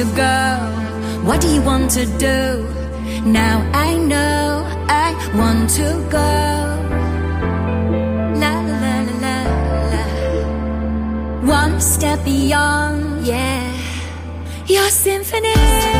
To go? What do you want to do? Now I know I want to go. La la la la la. One step beyond, yeah. Your symphony.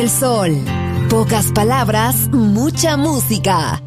Del sol. Pocas palabras, mucha música.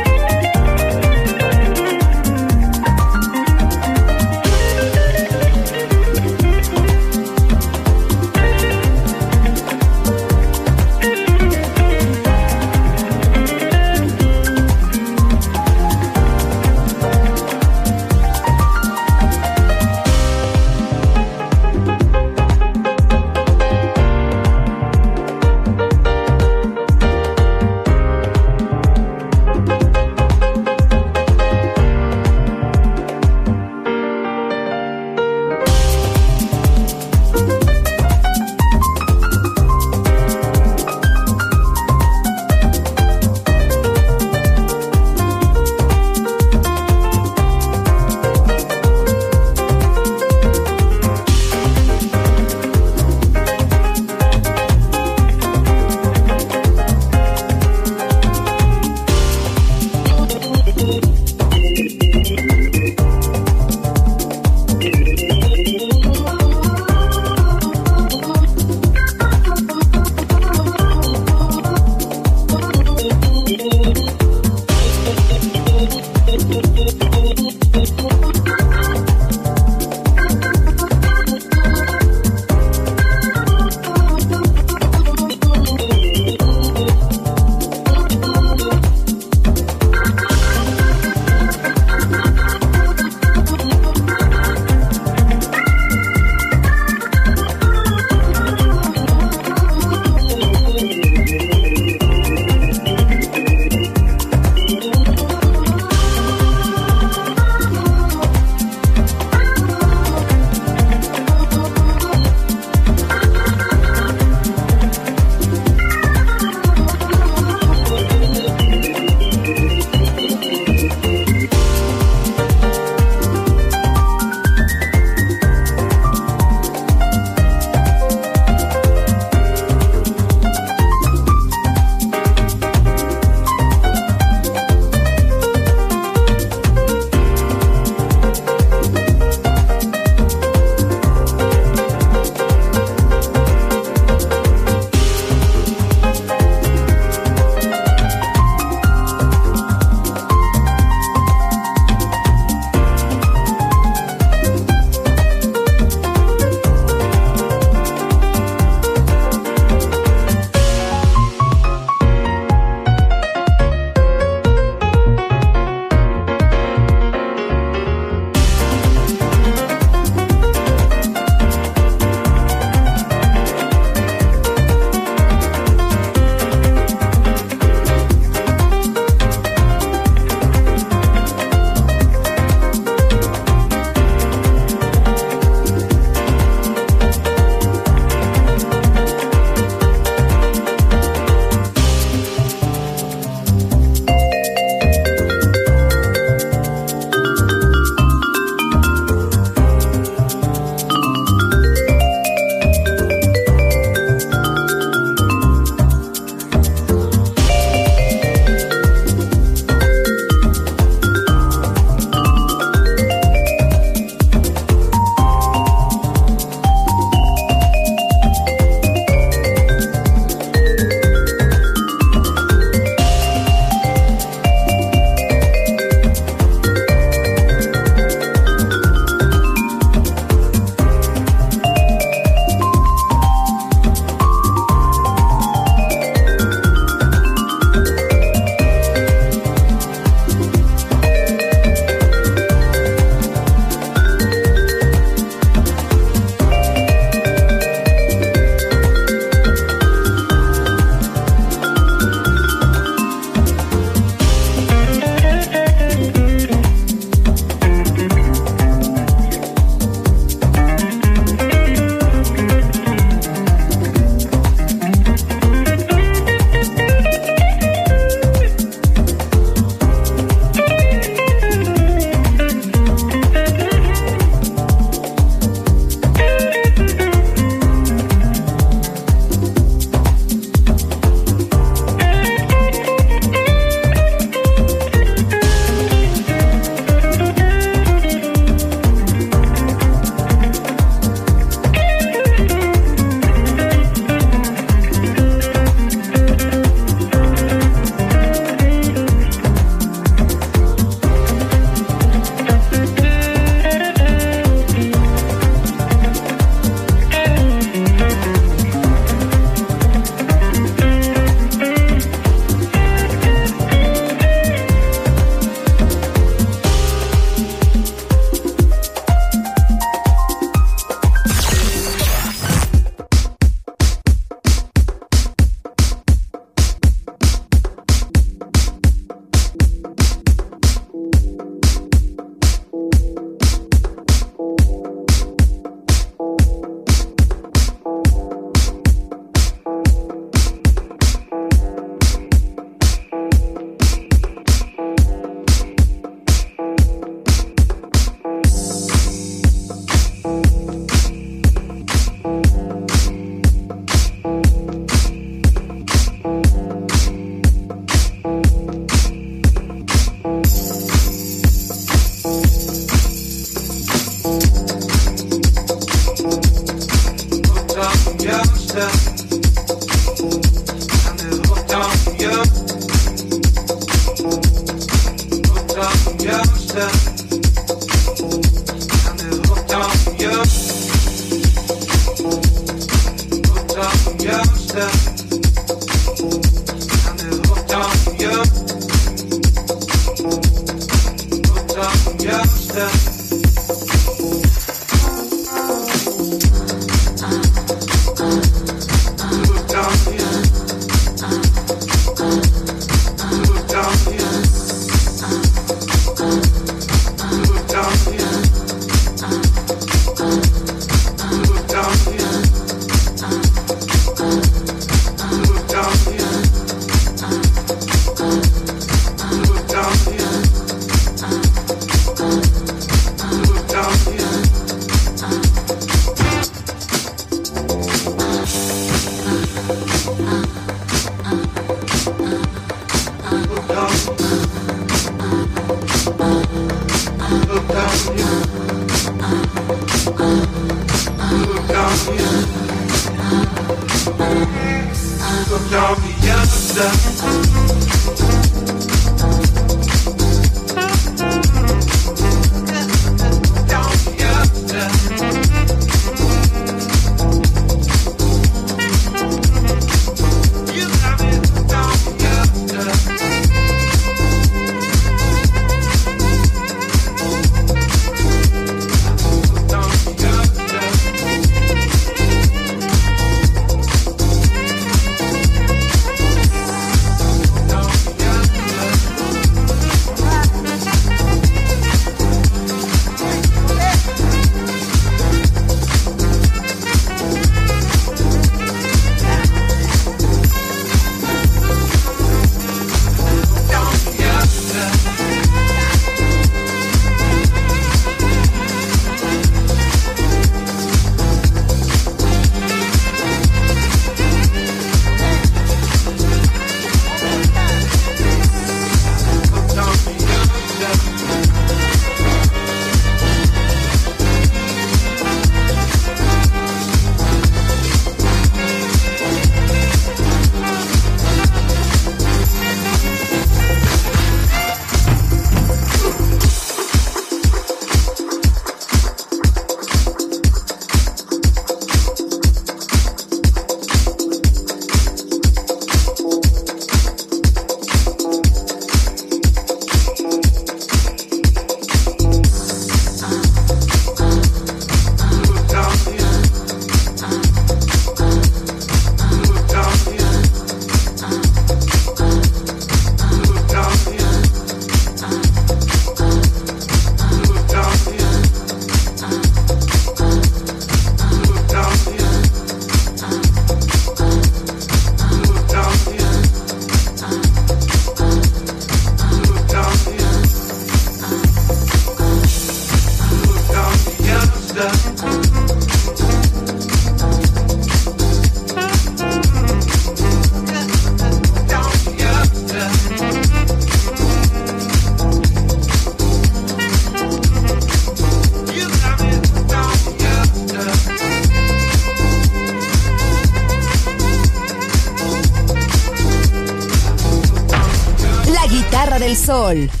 Sol.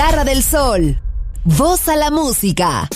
Guitarra del sol. Voz a la música.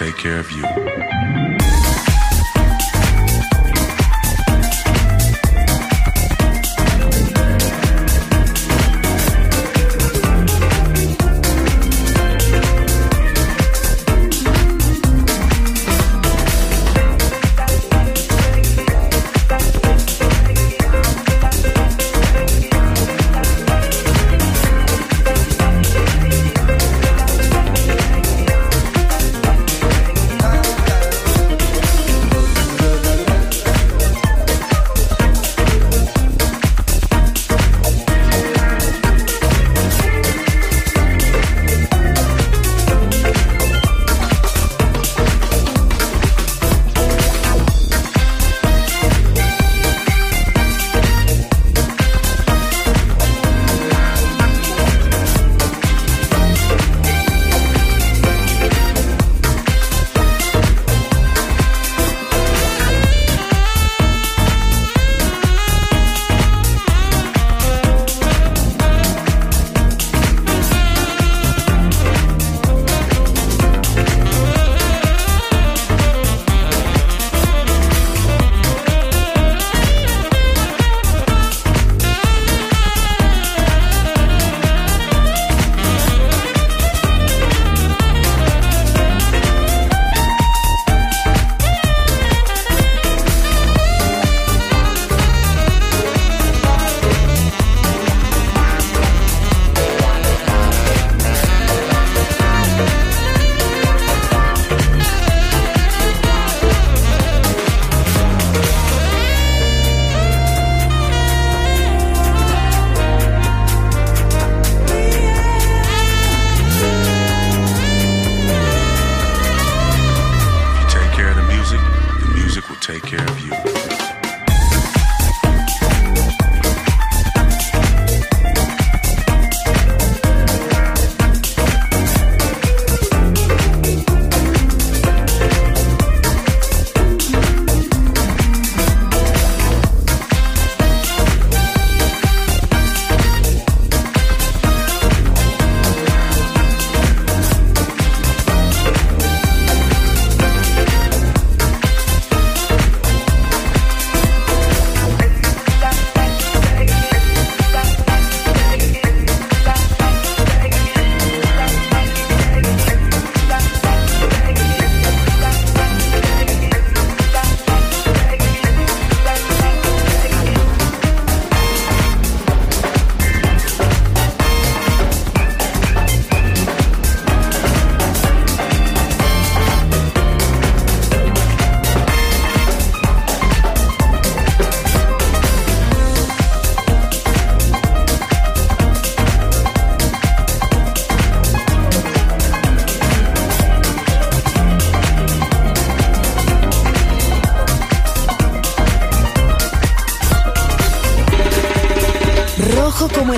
Take care of you.